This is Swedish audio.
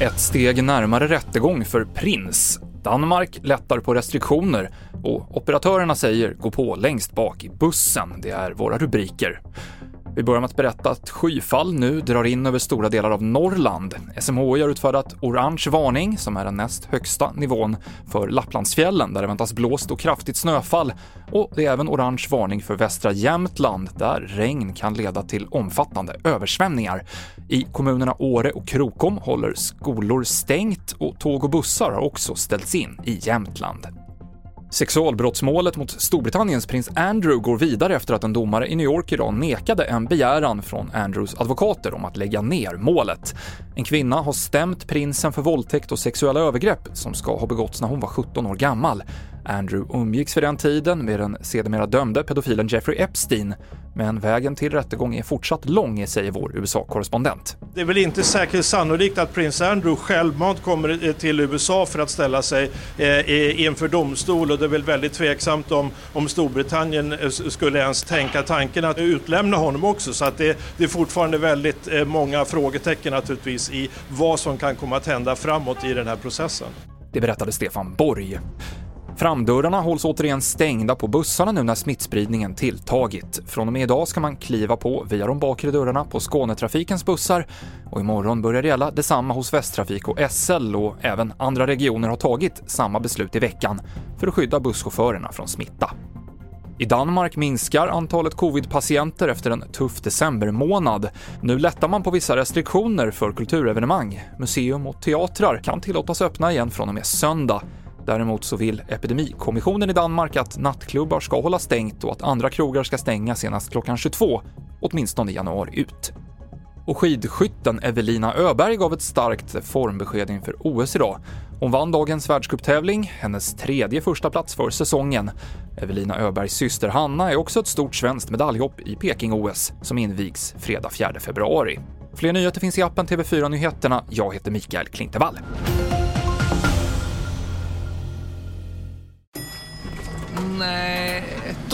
Ett steg närmare rättegång för prins. Danmark lättar på restriktioner och operatörerna säger gå på längst bak i bussen. Det är våra rubriker. Vi börjar med att berätta att skyfall nu drar in över stora delar av Norrland. SMHI har utfärdat orange varning, som är den näst högsta nivån, för Lapplandsfjällen där det väntas blåst och kraftigt snöfall. Och det är även orange varning för västra Jämtland där regn kan leda till omfattande översvämningar. I kommunerna Åre och Krokom håller skolor stängt och tåg och bussar har också ställts in i Jämtland. Sexualbrottsmålet mot Storbritanniens prins Andrew går vidare efter att en domare i New York idag nekade en begäran från Andrews advokater om att lägga ner målet. En kvinna har stämt prinsen för våldtäkt och sexuella övergrepp som ska ha begåtts när hon var 17 år gammal. Andrew umgicks vid den tiden med den sedermera dömde pedofilen Jeffrey Epstein, men vägen till rättegång är fortsatt lång, säger vår USA-korrespondent. Det är väl inte särskilt sannolikt att prins Andrew självmant kommer till USA för att ställa sig eh, inför domstol och det är väl väldigt tveksamt om, om Storbritannien eh, skulle ens tänka tanken att utlämna honom också. Så att det, det är fortfarande väldigt eh, många frågetecken naturligtvis i vad som kan komma att hända framåt i den här processen. Det berättade Stefan Borg. Framdörrarna hålls återigen stängda på bussarna nu när smittspridningen tilltagit. Från och med idag ska man kliva på via de bakre dörrarna på Skånetrafikens bussar och imorgon börjar det gälla detsamma hos Västtrafik och SL och även andra regioner har tagit samma beslut i veckan för att skydda busschaufförerna från smitta. I Danmark minskar antalet covid-patienter efter en tuff decembermånad. Nu lättar man på vissa restriktioner för kulturevenemang. Museum och teatrar kan tillåtas öppna igen från och med söndag. Däremot så vill Epidemikommissionen i Danmark att nattklubbar ska hålla stängt och att andra krogar ska stänga senast klockan 22, åtminstone i januari ut. Och skidskytten Evelina Öberg gav ett starkt formbesked inför OS idag. Hon vann dagens världscuptävling, hennes tredje första plats för säsongen. Evelina Öbergs syster Hanna är också ett stort svenskt medaljhopp i Peking-OS som invigs fredag 4 februari. Fler nyheter finns i appen TV4 Nyheterna. Jag heter Mikael Klintevall.